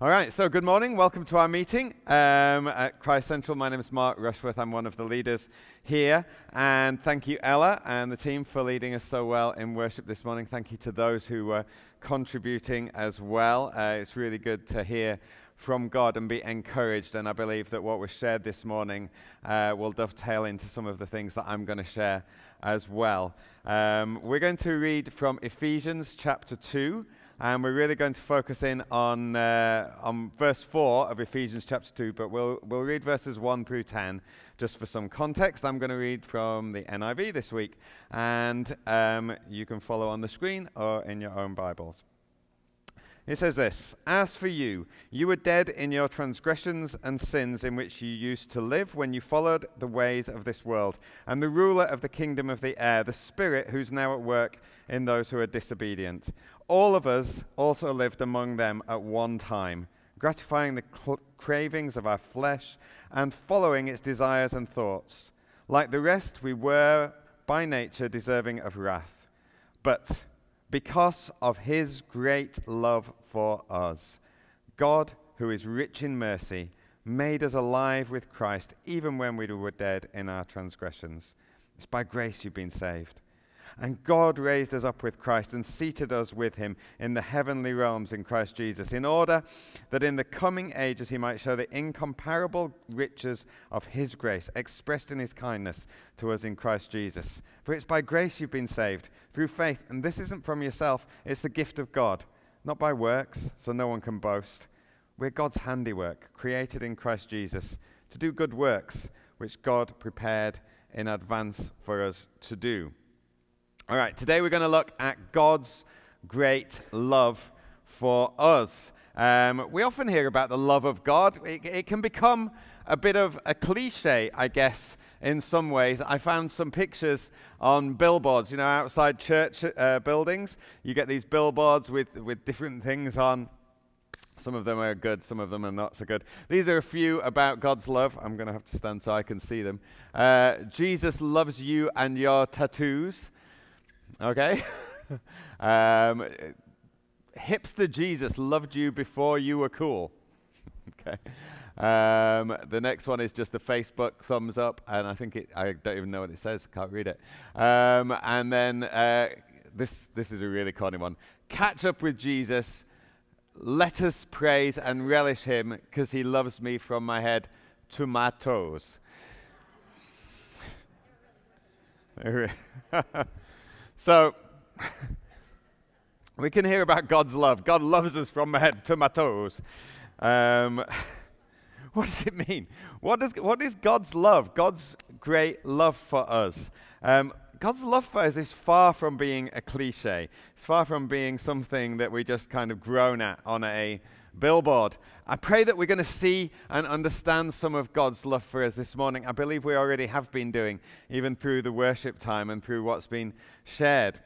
All right, so good morning. Welcome to our meeting um, at Christ Central. My name is Mark Rushworth. I'm one of the leaders here. And thank you, Ella, and the team for leading us so well in worship this morning. Thank you to those who were contributing as well. Uh, it's really good to hear from God and be encouraged. And I believe that what was shared this morning uh, will dovetail into some of the things that I'm going to share as well. Um, we're going to read from Ephesians chapter 2. And we're really going to focus in on, uh, on verse 4 of Ephesians chapter 2, but we'll, we'll read verses 1 through 10 just for some context. I'm going to read from the NIV this week, and um, you can follow on the screen or in your own Bibles. It says this As for you, you were dead in your transgressions and sins in which you used to live when you followed the ways of this world, and the ruler of the kingdom of the air, the Spirit who's now at work in those who are disobedient. All of us also lived among them at one time, gratifying the cl- cravings of our flesh and following its desires and thoughts. Like the rest, we were by nature deserving of wrath. But because of his great love for us, God, who is rich in mercy, made us alive with Christ even when we were dead in our transgressions. It's by grace you've been saved. And God raised us up with Christ and seated us with him in the heavenly realms in Christ Jesus, in order that in the coming ages he might show the incomparable riches of his grace expressed in his kindness to us in Christ Jesus. For it's by grace you've been saved, through faith. And this isn't from yourself, it's the gift of God, not by works, so no one can boast. We're God's handiwork, created in Christ Jesus to do good works, which God prepared in advance for us to do. All right, today we're going to look at God's great love for us. Um, we often hear about the love of God. It, it, can become a bit of a cliche, I guess, in some ways. I found some pictures on billboards, you know, outside church uh, buildings. You get these billboards with, with different things on. Some of them are good, some of them are not so good. These are a few about God's love. I'm going to have to stand so I can see them. Uh, Jesus loves you and your tattoos. Okay? um, hipster Jesus loved you before you were cool. okay. Um, the next one is just a Facebook thumbs up, and I think it, I don't even know what it says. I can't read it. Um, and then uh, this, this is a really corny one. Catch up with Jesus. Let us praise and relish him because he loves me from my head to my toes. So, we can hear about God's love. God loves us from head to my toes. Um, what does it mean? What, does, what is God's love? God's great love for us. Um, God's love for us is far from being a cliche. It's far from being something that we just kind of groan at on a billboard. I pray that we're going to see and understand some of God's love for us this morning. I believe we already have been doing, even through the worship time and through what's been shared.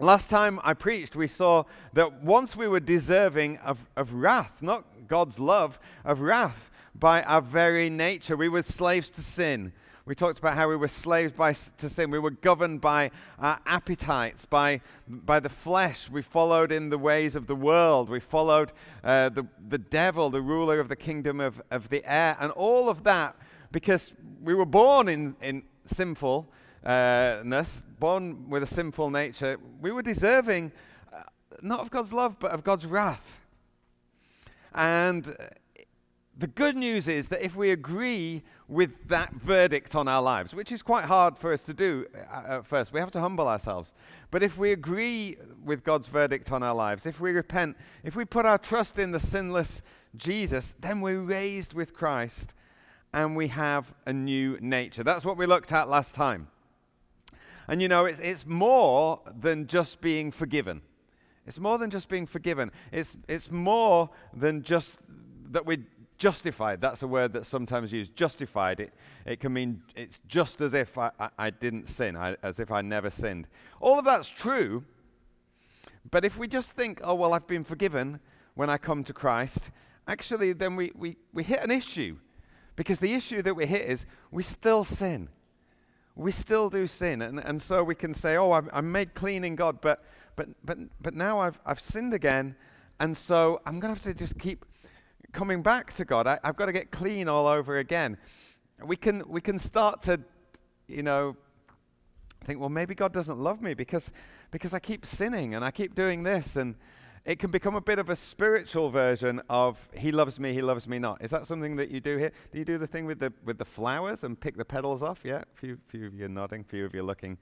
Last time I preached, we saw that once we were deserving of, of wrath, not God's love, of wrath by our very nature. We were slaves to sin. We talked about how we were slaves by, to sin. We were governed by our appetites, by, by the flesh. We followed in the ways of the world. We followed uh, the, the devil, the ruler of the kingdom of, of the air. And all of that because we were born in, in sinfulness, born with a sinful nature. We were deserving uh, not of God's love, but of God's wrath. And the good news is that if we agree with that verdict on our lives, which is quite hard for us to do uh, at first, we have to humble ourselves. But if we agree with God's verdict on our lives, if we repent, if we put our trust in the sinless Jesus, then we're raised with Christ and we have a new nature. That's what we looked at last time. And you know, it's, it's more than just being forgiven. It's more than just being forgiven. It's, it's more than just that we justified. That's a word that's sometimes used. Justified. It, it can mean it's just as if I, I, I didn't sin, I, as if I never sinned. All of that's true. But if we just think, oh, well, I've been forgiven when I come to Christ, actually, then we, we, we hit an issue. Because the issue that we hit is we still sin. We still do sin. And, and so we can say, oh, I'm, I'm made clean in God, but, but, but, but now I've, I've sinned again. And so I'm going to have to just keep coming back to God. I, have got to get clean all over again. We can, we can start to, you know, think, well, maybe God doesn't love me because, because I keep sinning and I keep doing this. And it can become a bit of a spiritual version of He loves me, He loves me not. Is that something that you do here? Do you do the thing with the, with the flowers and pick the petals off? Yeah, few, few of you are nodding, few of you are looking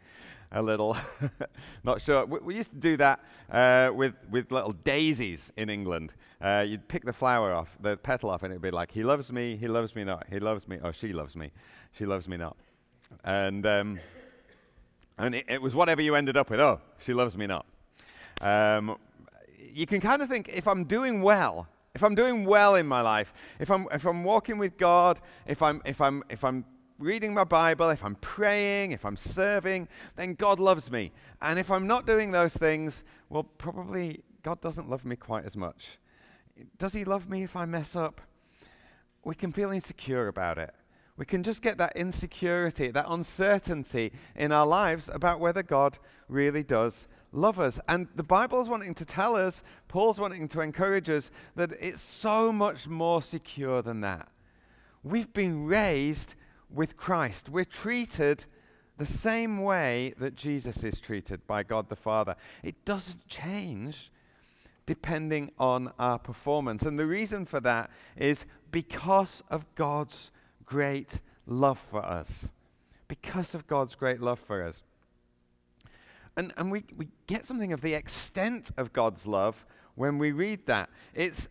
a little not sure. We, we, used to do that uh, with, with little daisies in England. Uh, you'd pick the flower off, the petal off, and it'd be like, He loves me, He loves me not. He loves me, or she loves me, she loves me not. And, um, and it, it was whatever you ended up with. Oh, she loves me not. Um, you can kind of think if I'm doing well, if I'm doing well in my life, if I'm, if I'm walking with God, if I'm, if, I'm, if I'm reading my Bible, if I'm praying, if I'm serving, then God loves me. And if I'm not doing those things, well, probably God doesn't love me quite as much. Does He love me if I mess up? We can feel insecure about it. We can just get that insecurity, that uncertainty in our lives about whether God really does love us. And the Bible is wanting to tell us, Paul's wanting to encourage us, that it's so much more secure than that. We've been raised with Christ. We're treated the same way that Jesus is treated by God the Father. It doesn't change depending on our performance. And the reason for that is because of God's great love for us. Because of God's great love for us. And, and we, we get something of the extent of God's love when we read that. It's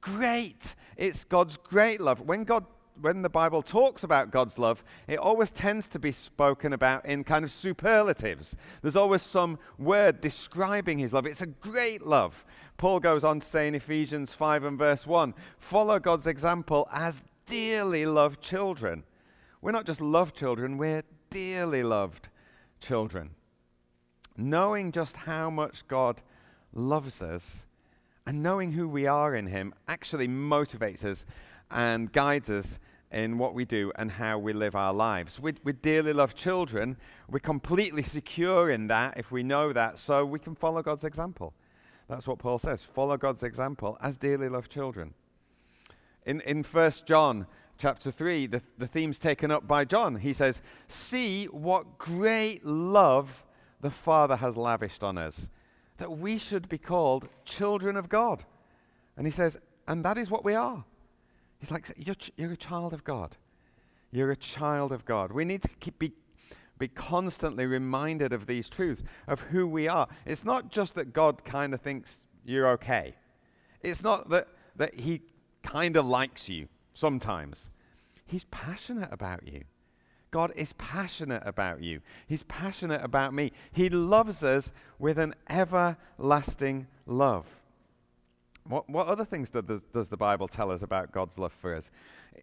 great. It's God's great love. When God when the Bible talks about God's love, it always tends to be spoken about in kind of superlatives. There's always some word describing his love. It's a great love. Paul goes on to say in Ephesians 5 and verse 1 follow God's example as dearly loved children. We're not just loved children, we're dearly loved children knowing just how much God loves us and knowing who we are in Him actually motivates us and guides us in what we do and how we live our lives. We, we dearly love children. We're completely secure in that if we know that, so we can follow God's example. That's what Paul says follow God's example as dearly loved children. In, in 1 John chapter 3, the, the theme's taken up by John. He says, See what great love the Father has lavished on us, that we should be called children of God. And he says, and that is what we are. He's like, you're, you're a child of God. You're a child of God. We need to keep, be, be constantly reminded of these truths, of who we are. It's not just that God kind of thinks you're okay. It's not that, that he kind of likes you sometimes. He's passionate about you. God is passionate about you. He's passionate about me. He loves us with an everlasting love. What, what other things does the, does the Bible tell us about God's love for us?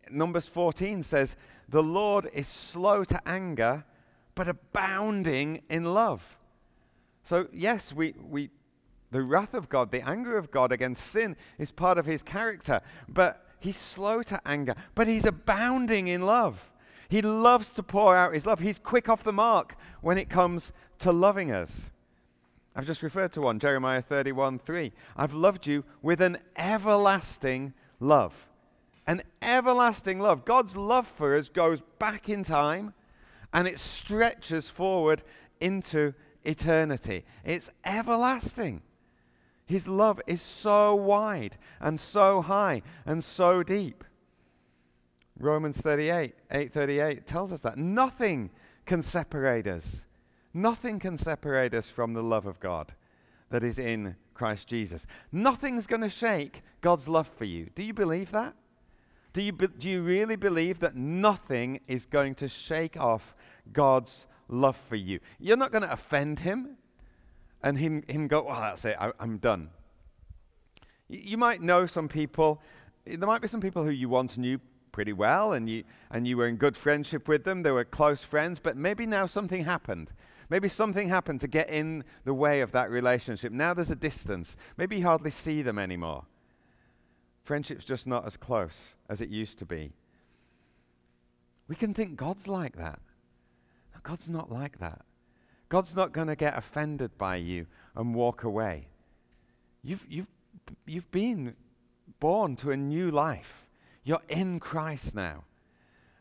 Numbers 14 says, The Lord is slow to anger, but abounding in love. So, yes, we, we, the wrath of God, the anger of God against sin is part of his character, but he's slow to anger, but he's abounding in love. He loves to pour out his love. He's quick off the mark when it comes to loving us. I've just referred to one, Jeremiah 31 3. I've loved you with an everlasting love. An everlasting love. God's love for us goes back in time and it stretches forward into eternity. It's everlasting. His love is so wide and so high and so deep. Romans 38, 838 tells us that. Nothing can separate us. Nothing can separate us from the love of God that is in Christ Jesus. Nothing's going to shake God's love for you. Do you believe that? Do you, be, do you really believe that nothing is going to shake off God's love for you? You're not going to offend him and him, him go, oh, that's it, I, am done. You, you might know some people, there might be some people who you once knew pretty well and you, and you were in good friendship with them. They were close friends, but maybe now something happened. Maybe something happened to get in the way of that relationship. Now there's a distance. Maybe you hardly see them anymore. Friendship's just not as close as it used to be. We can think God's like that. God's not like that. God's not going to get offended by you and walk away. You've, you've, you've been born to a new life. You're in Christ now.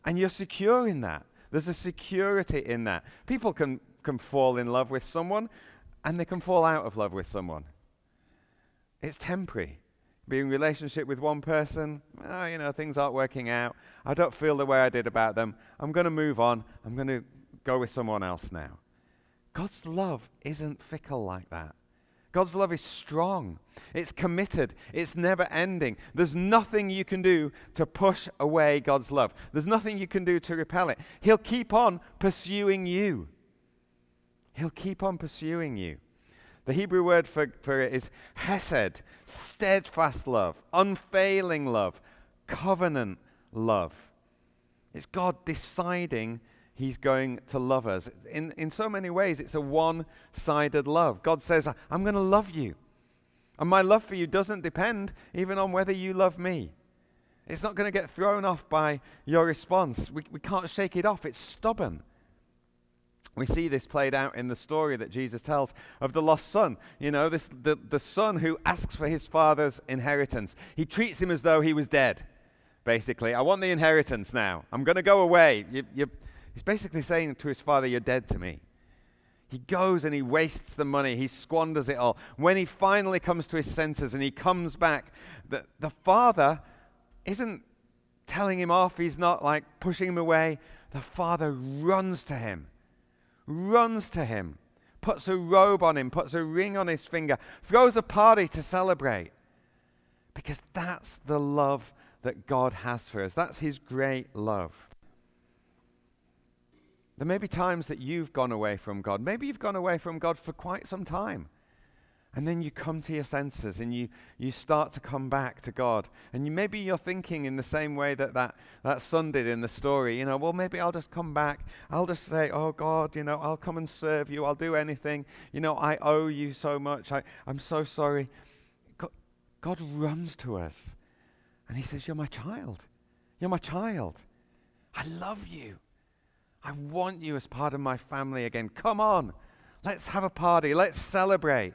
And you're secure in that. There's a security in that. People can, can fall in love with someone and they can fall out of love with someone. It's temporary. Be in relationship with one person, oh, you know, things aren't working out. I don't feel the way I did about them. I'm going to move on. I'm going to go with someone else now. God's love isn't fickle like that. God's love is strong. It's committed. It's never ending. There's nothing you can do to push away God's love. There's nothing you can do to repel it. He'll keep on pursuing you. He'll keep on pursuing you. The Hebrew word for, for it is hesed, steadfast love, unfailing love, covenant love. It's God deciding He's going to love us. In, in so many ways, it's a one sided love. God says, I'm going to love you. And my love for you doesn't depend even on whether you love me. It's not going to get thrown off by your response. We, we can't shake it off, it's stubborn. We see this played out in the story that Jesus tells of the lost son. You know, this, the, the son who asks for his father's inheritance. He treats him as though he was dead, basically. I want the inheritance now. I'm going to go away. You, you, he's basically saying to his father, You're dead to me. He goes and he wastes the money, he squanders it all. When he finally comes to his senses and he comes back, the, the father isn't telling him off, he's not like pushing him away. The father runs to him runs to him, puts a robe on him, puts a ring on his finger, throws a party to celebrate. Because that's the love that God has for us. That's his great love. There may be times that you've gone away from God. Maybe you've gone away from God for quite some time. And then you come to your senses and you, you start to come back to God. And you, maybe you're thinking in the same way that, that that son did in the story. You know, well, maybe I'll just come back. I'll just say, oh, God, you know, I'll come and serve you. I'll do anything. You know, I owe you so much. I, I'm so sorry. God, God runs to us and he says, You're my child. You're my child. I love you. I want you as part of my family again. Come on. Let's have a party. Let's celebrate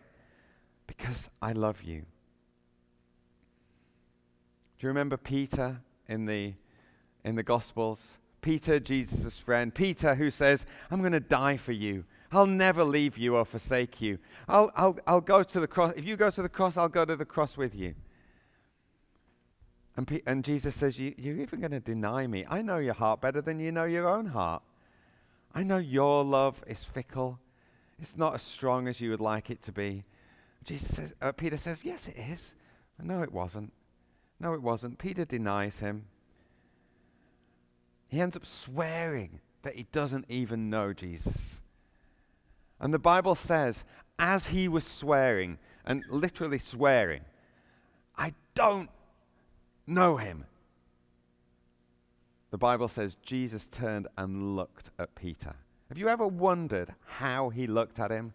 because I love you. Do you remember Peter in the, in the Gospels? Peter, Jesus' friend. Peter, who says, I'm going to die for you. I'll never leave you or forsake you. I'll, I'll, I'll go to the cross. If you go to the cross, I'll go to the cross with you. And, P- and Jesus says, you, You're even going to deny me. I know your heart better than you know your own heart. I know your love is fickle. It's not as strong as you would like it to be. Jesus says, uh, Peter says, Yes, it is. No, it wasn't. No, it wasn't. Peter denies him. He ends up swearing that he doesn't even know Jesus. And the Bible says, as he was swearing, and literally swearing, I don't know him. The Bible says Jesus turned and looked at Peter. Have you ever wondered how he looked at him?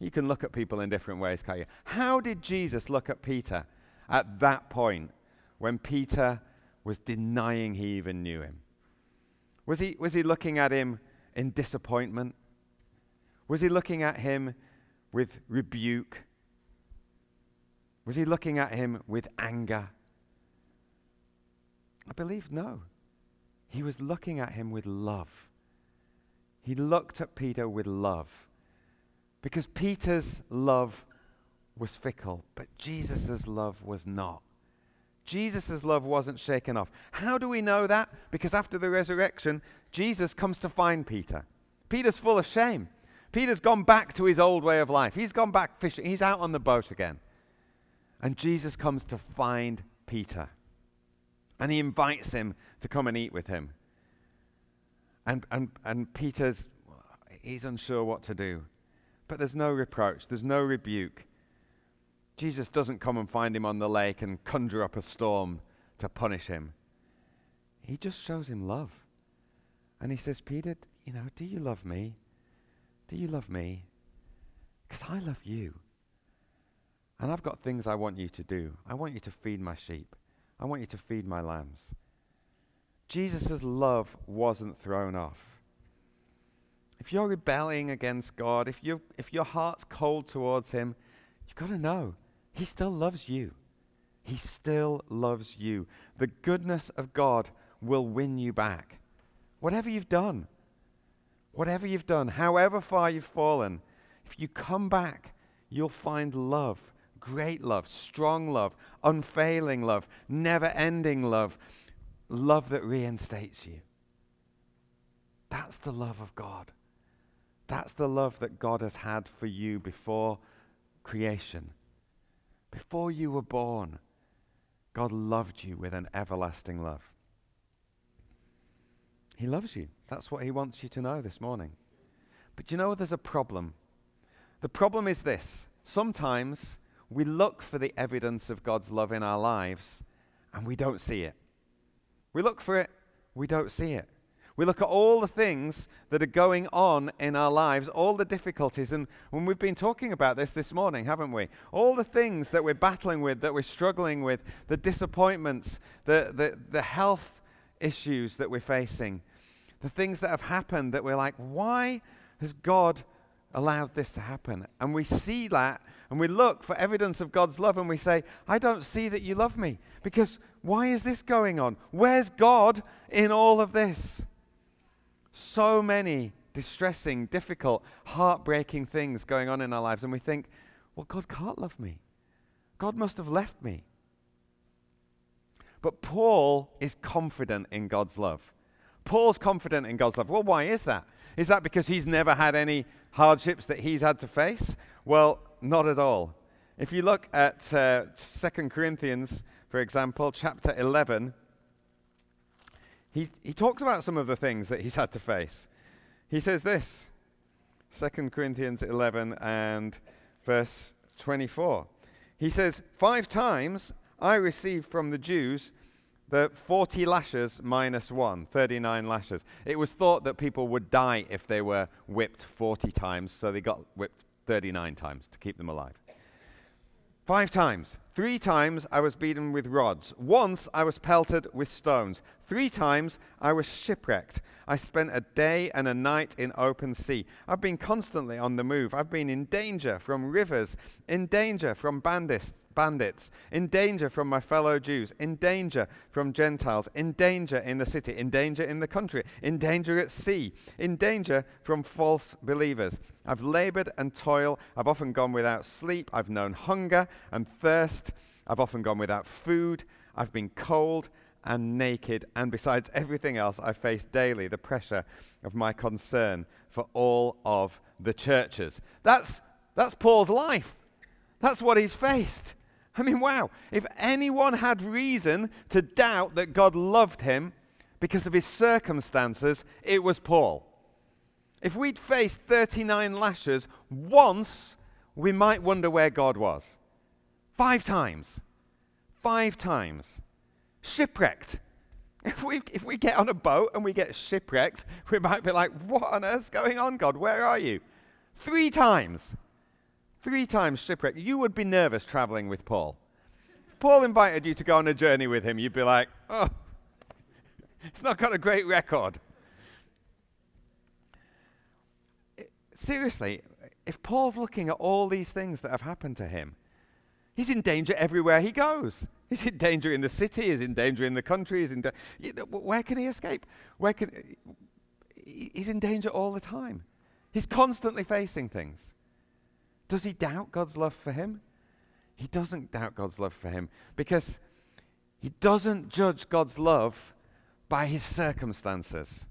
You can look at people in different ways, can't you? How did Jesus look at Peter at that point when Peter was denying he even knew him? Was he, was he looking at him in disappointment? Was he looking at him with rebuke? Was he looking at him with anger? I believe no. He was looking at him with love. He looked at Peter with love. Because Peter's love was fickle, but Jesus' love was not. Jesus' love wasn't shaken off. How do we know that? Because after the resurrection, Jesus comes to find Peter. Peter's full of shame. Peter's gone back to his old way of life. He's gone back fishing. He's out on the boat again. And Jesus comes to find Peter. And he invites him to come and eat with him. And, and, and Peter's, he's unsure what to do. But there's no reproach, there's no rebuke. Jesus doesn't come and find him on the lake and conjure up a storm to punish him. He just shows him love. And he says, Peter, you know, do you love me? Do you love me? Because I love you. And I've got things I want you to do. I want you to feed my sheep. I want you to feed my lambs. Jesus' love wasn't thrown off if you're rebelling against God, if, you if your heart's cold towards Him, you've got to know He still loves you. He still loves you. The goodness of God will win you back. Whatever you've done, whatever you've done, however far you've fallen, if you come back, you'll find love, great love, strong love, unfailing love, never ending love, love that reinstates you. That's the love of God. That's the love that God has had for you before creation. Before you were born, God loved you with an everlasting love. He loves you. That's what He wants you to know this morning. But you know, there's a problem. The problem is this sometimes we look for the evidence of God's love in our lives and we don't see it. We look for it, we don't see it. We look at all the things that are going on in our lives, all the difficulties. And when we've been talking about this this morning, haven't we? All the things that we're battling with, that we're struggling with, the disappointments, the, the, the health issues that we're facing, the things that have happened that we're like, why has God allowed this to happen? And we see that and we look for evidence of God's love and we say, I don't see that you love me. Because why is this going on? Where's God in all of this? so many distressing, difficult, heartbreaking things going on in our lives, and we think, well, God can't love me. God must have left me. But Paul is confident in God's love. Paul's confident in God's love. Well, why is that? Is that because he's never had any hardships that he's had to face? Well, not at all. If you look at uh, 2 Corinthians, for example, chapter 11, he, he talks about some of the things that he's had to face. He says this 2 Corinthians 11 and verse 24. He says, Five times I received from the Jews the 40 lashes minus one, 39 lashes. It was thought that people would die if they were whipped 40 times, so they got whipped 39 times to keep them alive. Five times. Three times I was beaten with rods. Once I was pelted with stones. Three times I was shipwrecked. I spent a day and a night in open sea. I've been constantly on the move. I've been in danger from rivers, in danger from bandits, bandits, in danger from my fellow Jews, in danger from Gentiles, in danger in the city, in danger in the country, in danger at sea, in danger from false believers. I've labored and toiled. I've often gone without sleep. I've known hunger and thirst. I've often gone without food. I've been cold and naked, and besides everything else, I face daily the pressure of my concern for all of the churches. That's, that's Paul's life. That's what he's faced. I mean, wow. If anyone had reason to doubt that God loved him because of his circumstances, it was Paul. If we'd faced 39 lashes once, we might wonder where God was. Five times. Five times shipwrecked. If we, if we get on a boat and we get shipwrecked, we might be like, What on earth's going on, God? Where are you? Three times. Three times shipwrecked. You would be nervous traveling with Paul. If Paul invited you to go on a journey with him, you'd be like, Oh, it's not got a great record. Seriously, if Paul's looking at all these things that have happened to him, he's in danger everywhere he goes. He's in danger in the city, he's in danger in the country, he's in da- where can he escape? Where can he? he's in danger all the time. He's constantly facing things. Does he doubt God's love for him? He doesn't doubt God's love for him because he doesn't judge God's love by his circumstances.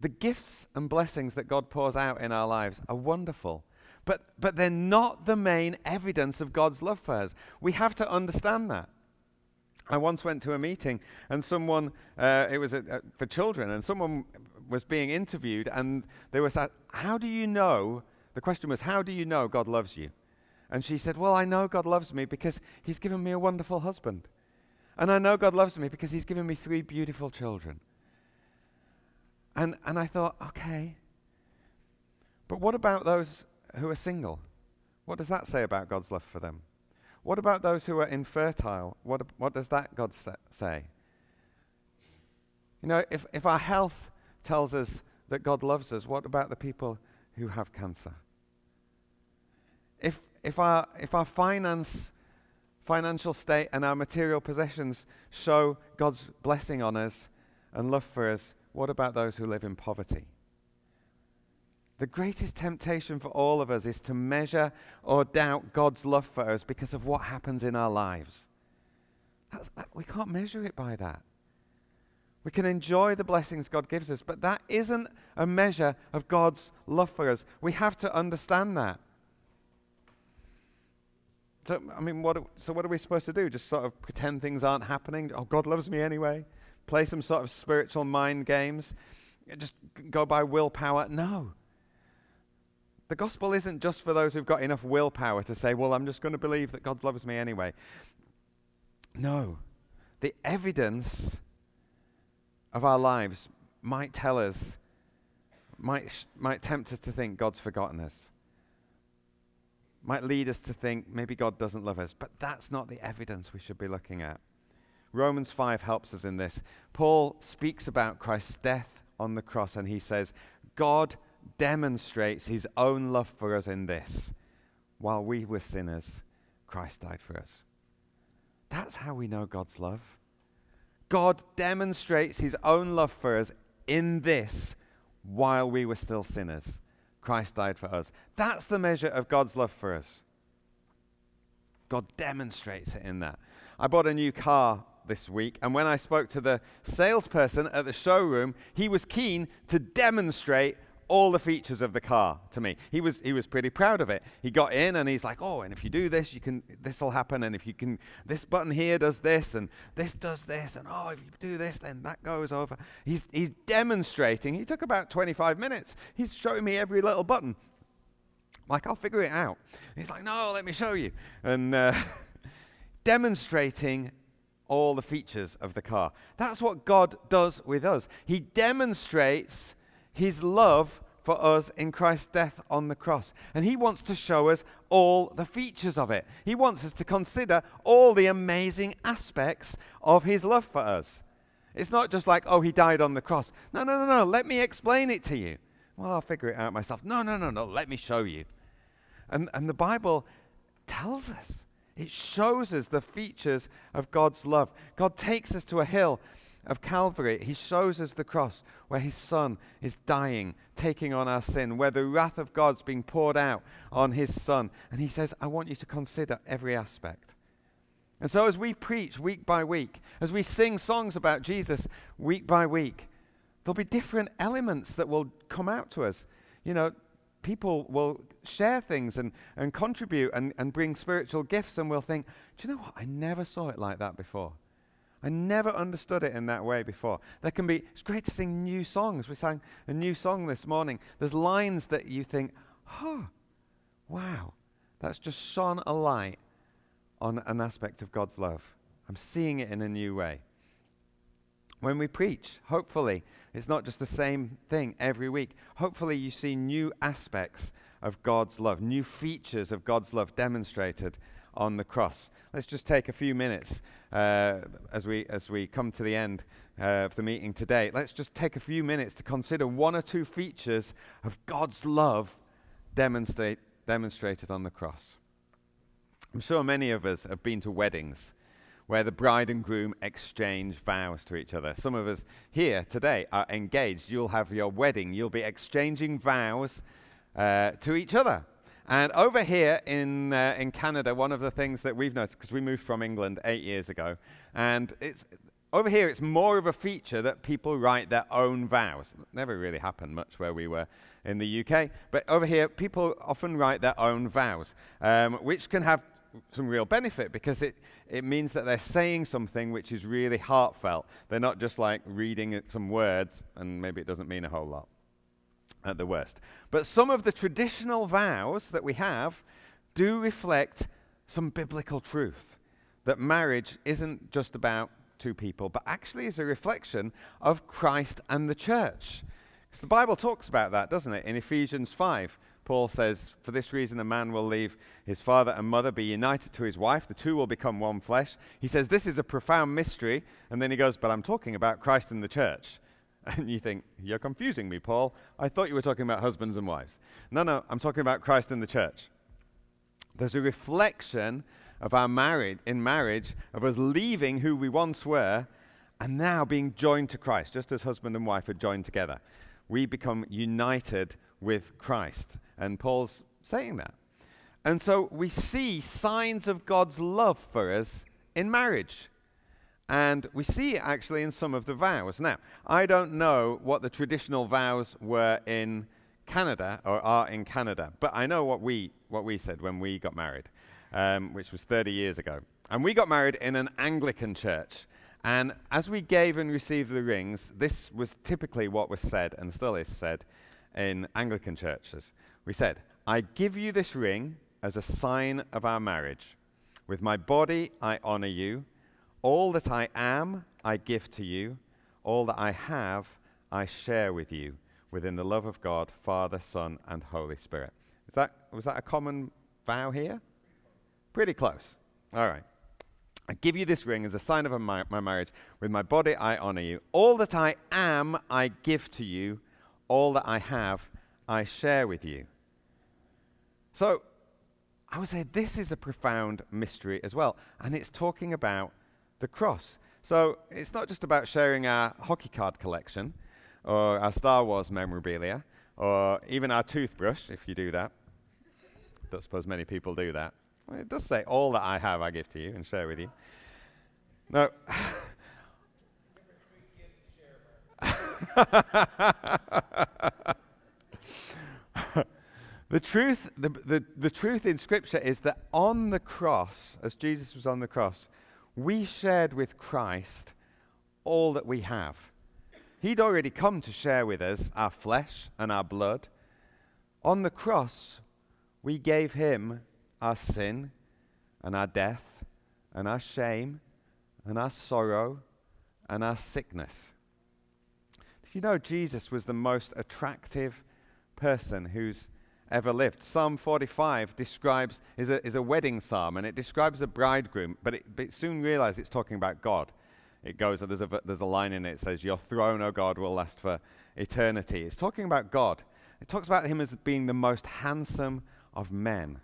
The gifts and blessings that God pours out in our lives are wonderful. But, but they're not the main evidence of God's love for us. We have to understand that. I once went to a meeting and someone, uh, it was a, a, for children, and someone was being interviewed and they were said, How do you know? The question was, How do you know God loves you? And she said, Well, I know God loves me because He's given me a wonderful husband. And I know God loves me because He's given me three beautiful children. And, and I thought, okay. But what about those who are single. What does that say about God's love for them? What about those who are infertile? What, what does that God sa- say? You know, if, if our health tells us that God loves us, what about the people who have cancer? If, if, our, if our finance financial state and our material possessions show God's blessing on us and love for us, what about those who live in poverty? The greatest temptation for all of us is to measure or doubt God's love for us because of what happens in our lives. That, we can't measure it by that. We can enjoy the blessings God gives us, but that isn't a measure of God's love for us. We have to understand that. So, I mean, what, so what are we supposed to do? Just sort of pretend things aren't happening? Oh, God loves me anyway? Play some sort of spiritual mind games? Just go by willpower? No. The gospel isn't just for those who've got enough willpower to say, well, I'm just going to believe that God loves me anyway. No. The evidence of our lives might tell us, might, might tempt us to think God's forgotten us, might lead us to think maybe God doesn't love us, but that's not the evidence we should be looking at. Romans 5 helps us in this. Paul speaks about Christ's death on the cross and he says, God demonstrates his own love for us in this. While we were sinners, Christ died for us. That's how we know God's love. God demonstrates his own love for us in this while we were still sinners. Christ died for us. That's the measure of God's love for us. God demonstrates it in that. I bought a new car this week, and when I spoke to the salesperson at the showroom, he was keen to demonstrate all the features of the car to me. He was, he was pretty proud of it. He got in and he's like, oh, and if you do this, you can, this will happen. And if you can, this button here does this and this does this. And oh, if you do this, then that goes over. He's, he's demonstrating. He took about 25 minutes. He's showing me every little button. Like, I'll figure it out. He's like, no, let me show you. And uh, demonstrating all the features of the car. That's what God does with us. He demonstrates his love for us in Christ's death on the cross. And he wants to show us all the features of it. He wants us to consider all the amazing aspects of his love for us. It's not just like, oh, he died on the cross. No, no, no, no. Let me explain it to you. Well, I'll figure it out myself. No, no, no, no. Let me show you. And, and the Bible tells us, it shows us the features of God's love. God takes us to a hill of Calvary, he shows us the cross where his son is dying, taking on our sin, where the wrath of God's being poured out on his son. And he says, I want you to consider every aspect. And so, as we preach week by week, as we sing songs about Jesus week by week, there'll be different elements that will come out to us. You know, people will share things and, and contribute and, and bring spiritual gifts, and we'll think, do you know what? I never saw it like that before. I never understood it in that way before. There can be, it's great to sing new songs. We sang a new song this morning. There's lines that you think, oh, wow, that's just shone a light on an aspect of God's love. I'm seeing it in a new way. When we preach, hopefully, it's not just the same thing every week. Hopefully, you see new aspects of God's love, new features of God's love demonstrated on the cross. Let's just take a few minutes uh, as, we, as we come to the end uh, of the meeting today. Let's just take a few minutes to consider one or two features of God's love demonstrate, demonstrated on the cross. I'm sure many of us have been to weddings where the bride and groom exchange vows to each other. Some of us here today are engaged. You'll have your wedding, you'll be exchanging vows uh, to each other. And over here in, uh, in Canada, one of the things that we've noticed, because we moved from England eight years ago, and it's, over here it's more of a feature that people write their own vows. It never really happened much where we were in the UK, but over here people often write their own vows, um, which can have some real benefit because it, it means that they're saying something which is really heartfelt. They're not just like reading some words and maybe it doesn't mean a whole lot at the worst. But some of the traditional vows that we have do reflect some biblical truth that marriage isn't just about two people, but actually is a reflection of Christ and the church. Because the Bible talks about that, doesn't it? In Ephesians 5, Paul says, For this reason, a man will leave his father and mother, be united to his wife, the two will become one flesh. He says, This is a profound mystery. And then he goes, But I'm talking about Christ and the church. And you think, you're confusing me, Paul. I thought you were talking about husbands and wives. No, no, I'm talking about Christ and the church. There's a reflection of our marriage in marriage of us leaving who we once were and now being joined to Christ, just as husband and wife are joined together. We become united with Christ. And Paul's saying that. And so we see signs of God's love for us in marriage. And we see it actually in some of the vows. Now, I don't know what the traditional vows were in Canada or are in Canada, but I know what we, what we said when we got married, um, which was 30 years ago. And we got married in an Anglican church. And as we gave and received the rings, this was typically what was said and still is said in Anglican churches. We said, I give you this ring as a sign of our marriage. With my body, I honor you. All that I am, I give to you. All that I have, I share with you within the love of God, Father, Son, and Holy Spirit. Is that, was that a common vow here? Pretty close. All right. I give you this ring as a sign of my, my marriage. With my body, I honor you. All that I am, I give to you. All that I have, I share with you. So, I would say this is a profound mystery as well. And it's talking about the cross. So, it's not just about sharing our hockey card collection or our Star Wars memorabilia or even our toothbrush, if you do that. I suppose many people do that. Well, it does say, All that I have, I give to you and share with you. No. the truth, the, the, the truth in Scripture is that on the cross, as Jesus was on the cross, we shared with Christ all that we have. He'd already come to share with us our flesh and our blood. On the cross, we gave him our sin and our death and our shame and our sorrow and our sickness. Did you know Jesus was the most attractive person who's ever lived? Psalm 45 describes is a, is a wedding psalm, and it describes a bridegroom, but it, but it soon realized it's talking about God. It goes, there's a, there's a line in it that says, Your throne, O God, will last for eternity. It's talking about God. It talks about him as being the most handsome of men.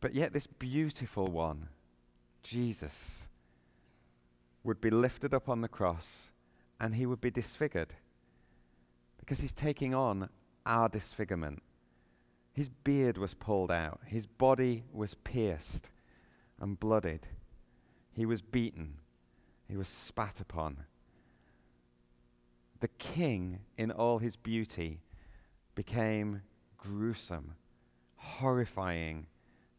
But yet, this beautiful one, Jesus, would be lifted up on the cross and he would be disfigured because he's taking on our disfigurement. His beard was pulled out, his body was pierced and blooded, he was beaten, he was spat upon. The king, in all his beauty, became gruesome, horrifying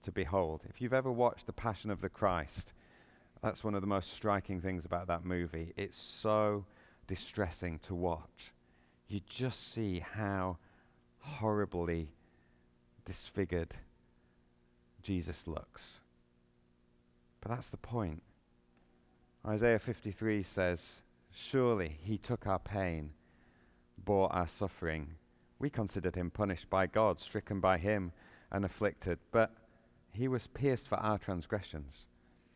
to behold. If you've ever watched The Passion of the Christ, that's one of the most striking things about that movie. It's so distressing to watch. You just see how horribly disfigured Jesus looks. But that's the point. Isaiah 53 says, Surely he took our pain, bore our suffering. We considered him punished by God, stricken by him, and afflicted. But he was pierced for our transgressions,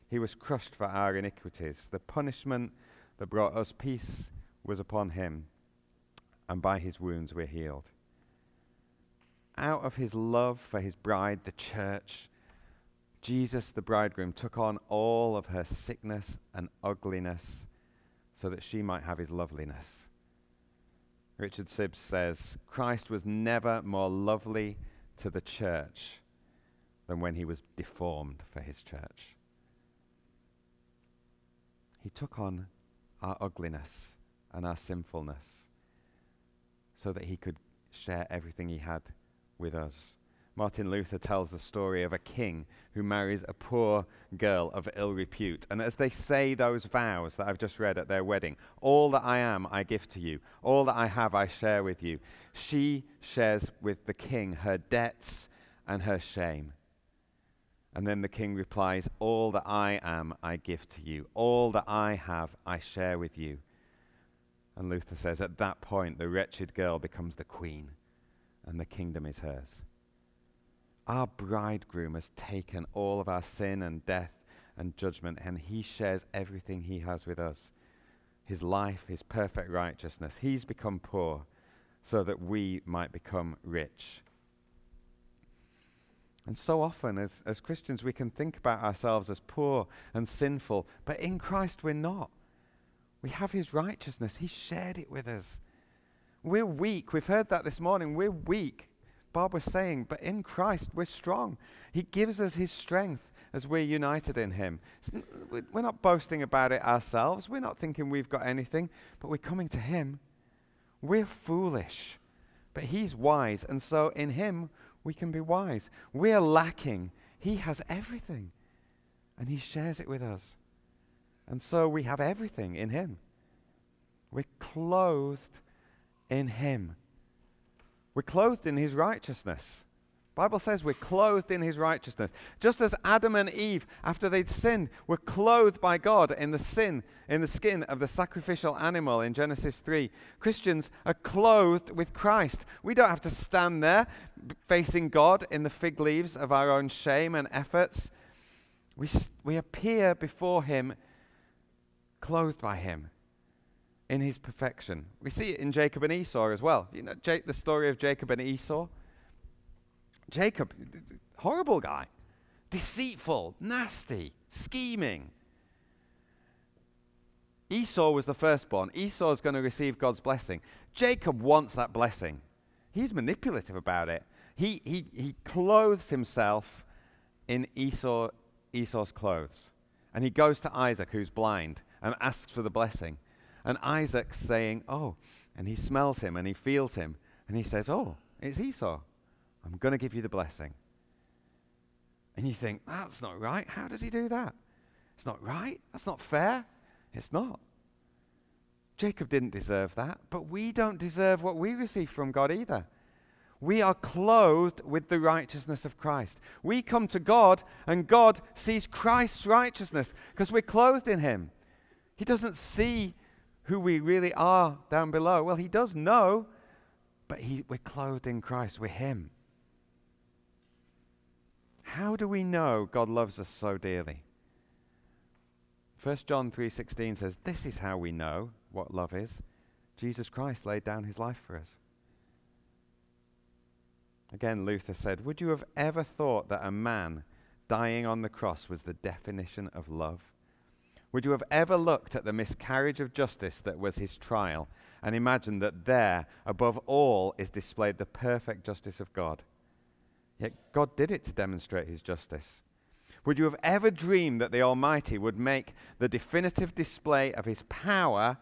he was crushed for our iniquities. The punishment that brought us peace was upon him, and by his wounds we're healed. Out of his love for his bride, the church, Jesus, the bridegroom, took on all of her sickness and ugliness so that she might have his loveliness. Richard Sibbes says Christ was never more lovely to the church than when he was deformed for his church. He took on our ugliness and our sinfulness so that he could share everything he had with us. Martin Luther tells the story of a king who marries a poor girl of ill repute. And as they say those vows that I've just read at their wedding, all that I am, I give to you, all that I have, I share with you, she shares with the king her debts and her shame. And then the king replies, All that I am, I give to you. All that I have, I share with you. And Luther says, At that point, the wretched girl becomes the queen, and the kingdom is hers. Our bridegroom has taken all of our sin and death and judgment, and he shares everything he has with us his life, his perfect righteousness. He's become poor so that we might become rich. And so often, as, as Christians, we can think about ourselves as poor and sinful, but in Christ we're not. We have his righteousness, he shared it with us. We're weak. We've heard that this morning. We're weak. Bob was saying, but in Christ we're strong. He gives us his strength as we're united in him. We're not boasting about it ourselves. We're not thinking we've got anything, but we're coming to him. We're foolish, but he's wise. And so in him we can be wise. We're lacking. He has everything, and He shares it with us. And so we have everything in Him. We're clothed in Him. We're clothed in His righteousness. Bible says we're clothed in his righteousness. Just as Adam and Eve, after they'd sinned, were clothed by God in the sin, in the skin of the sacrificial animal in Genesis 3, Christians are clothed with Christ. We don't have to stand there facing God in the fig leaves of our own shame and efforts. We, we appear before him clothed by him in his perfection. We see it in Jacob and Esau as well. You know the story of Jacob and Esau? Jacob, horrible guy, deceitful, nasty, scheming. Esau was the firstborn. Esau is going to receive God's blessing. Jacob wants that blessing. He's manipulative about it. He, he, he clothes himself in Esau, Esau's clothes. And he goes to Isaac, who's blind, and asks for the blessing. And Isaac's saying, Oh, and he smells him and he feels him. And he says, Oh, it's Esau. I'm going to give you the blessing. And you think, that's not right. How does he do that? It's not right. That's not fair. It's not. Jacob didn't deserve that, but we don't deserve what we receive from God either. We are clothed with the righteousness of Christ. We come to God, and God sees Christ's righteousness because we're clothed in Him. He doesn't see who we really are down below. Well, He does know, but he, we're clothed in Christ. We're Him. How do we know God loves us so dearly? 1 John 3:16 says, "This is how we know what love is. Jesus Christ laid down his life for us." Again, Luther said, "Would you have ever thought that a man dying on the cross was the definition of love? Would you have ever looked at the miscarriage of justice that was his trial and imagined that there, above all, is displayed the perfect justice of God?" Yet God did it to demonstrate his justice. Would you have ever dreamed that the Almighty would make the definitive display of his power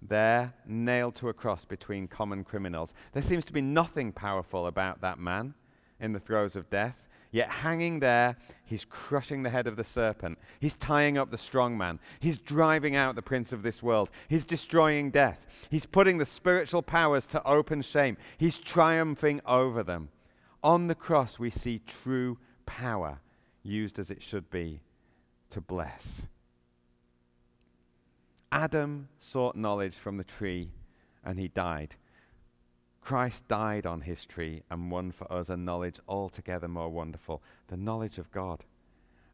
there nailed to a cross between common criminals? There seems to be nothing powerful about that man in the throes of death. Yet hanging there, he's crushing the head of the serpent. He's tying up the strong man. He's driving out the prince of this world. He's destroying death. He's putting the spiritual powers to open shame. He's triumphing over them. On the cross, we see true power used as it should be to bless. Adam sought knowledge from the tree and he died. Christ died on his tree and won for us a knowledge altogether more wonderful the knowledge of God.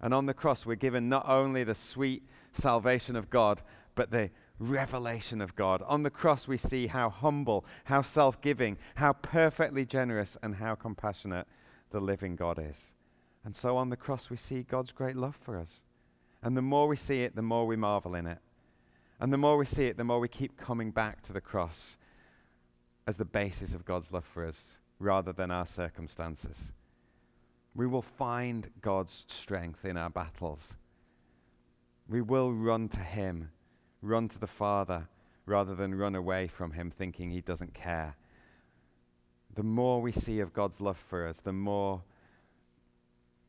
And on the cross, we're given not only the sweet salvation of God, but the revelation of God. On the cross, we see how humble, how self giving, how perfectly generous, and how compassionate the living God is. And so on the cross, we see God's great love for us. And the more we see it, the more we marvel in it. And the more we see it, the more we keep coming back to the cross as the basis of God's love for us rather than our circumstances. We will find God's strength in our battles. We will run to Him run to the Father rather than run away from Him thinking He doesn't care. The more we see of God's love for us, the more,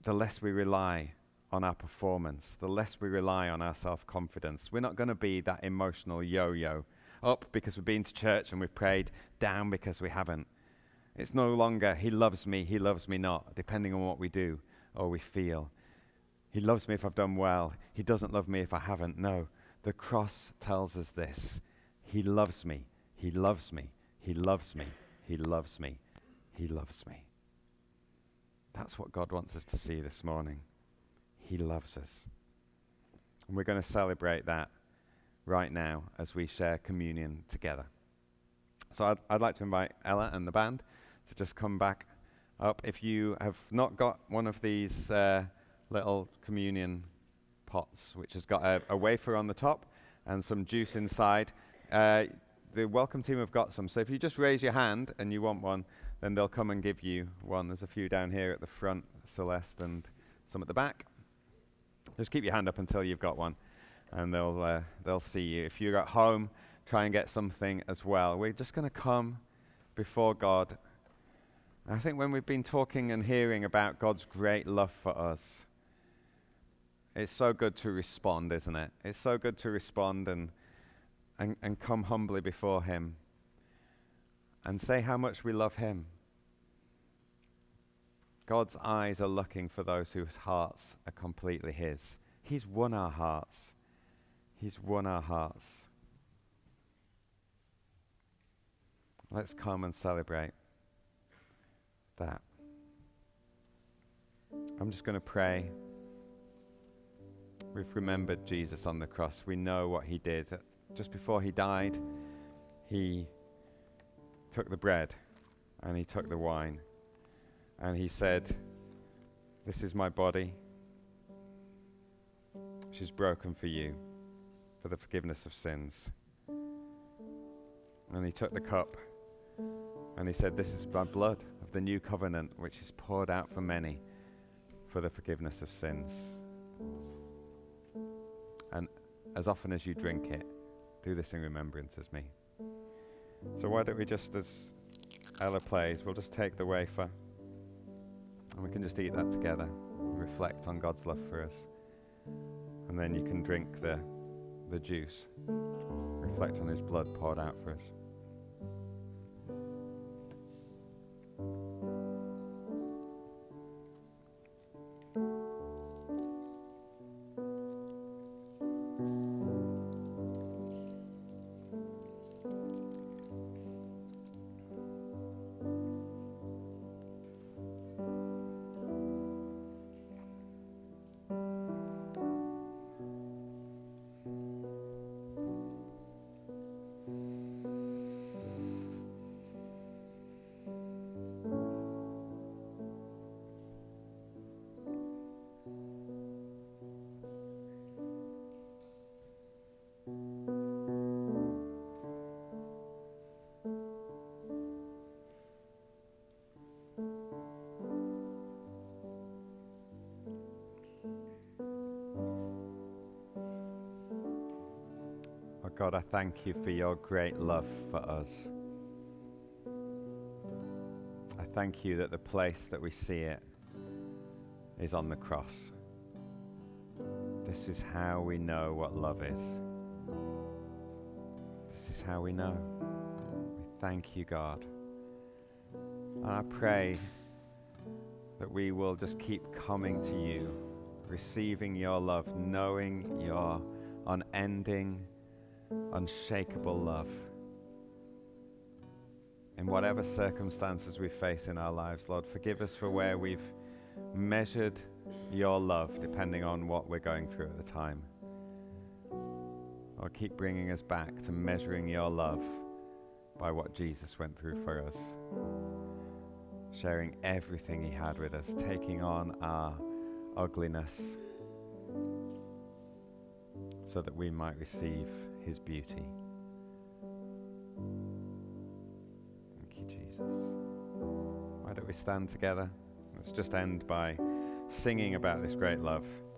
the less we rely on our performance, the less we rely on our self confidence. We're not going to be that emotional yo yo up because we've been to church and we've prayed, down because we haven't. It's no longer, He loves me, He loves me not, depending on what we do or we feel. He loves me if I've done well. He doesn't love me if I haven't. No. The cross tells us this He loves me. He loves me. He loves me. He loves me. He loves me. That's what God wants us to see this morning. He loves us. And we're going to celebrate that right now as we share communion together. So I'd, I'd like to invite Ella and the band to just come back up. If you have not got one of these uh, little communion pots, which has got a, a, wafer on the top and some juice inside, uh, the welcome team have got some. So if you just raise your hand and you want one, then they'll come and give you one. There's a few down here at the front, Celeste, and some at the back. Just keep your hand up until you've got one, and they'll uh, they'll see you. If you're at home, try and get something as well. We're just going to come before God. I think when we've been talking and hearing about God's great love for us, it's so good to respond, isn't it? It's so good to respond and and, and come humbly before Him and say how much we love Him. God's eyes are looking for those whose hearts are completely His. He's won our hearts. He's won our hearts. Let's come and celebrate that. I'm just going to pray. We've remembered Jesus on the cross. We know what he did just before he died, he took the bread and he took the wine and he said, This is my body, which is broken for you for the forgiveness of sins. And he took the cup and he said, This is my blood of the new covenant, which is poured out for many for the forgiveness of sins. And as often as you drink it, do this in remembrance as me. So why don't we just, as Ella plays, we'll just take the wafer and we can just eat that together reflect on God's love for us. And then you can drink the, the juice, reflect on his blood poured out for us. God, I thank you for your great love for us. I thank you that the place that we see it is on the cross. This is how we know what love is. This is how we know. We thank you, God. And I pray that we will just keep coming to you, receiving your love, knowing your unending unshakable love. In whatever circumstances we face in our lives, Lord, forgive us for where we've measured your love depending on what we're going through at the time. Or keep bringing us back to measuring your love by what Jesus went through for us. Sharing everything he had with us, taking on our ugliness so that we might receive his beauty. Thank you, Jesus. Why don't we stand together? Let's just end by singing about this great love.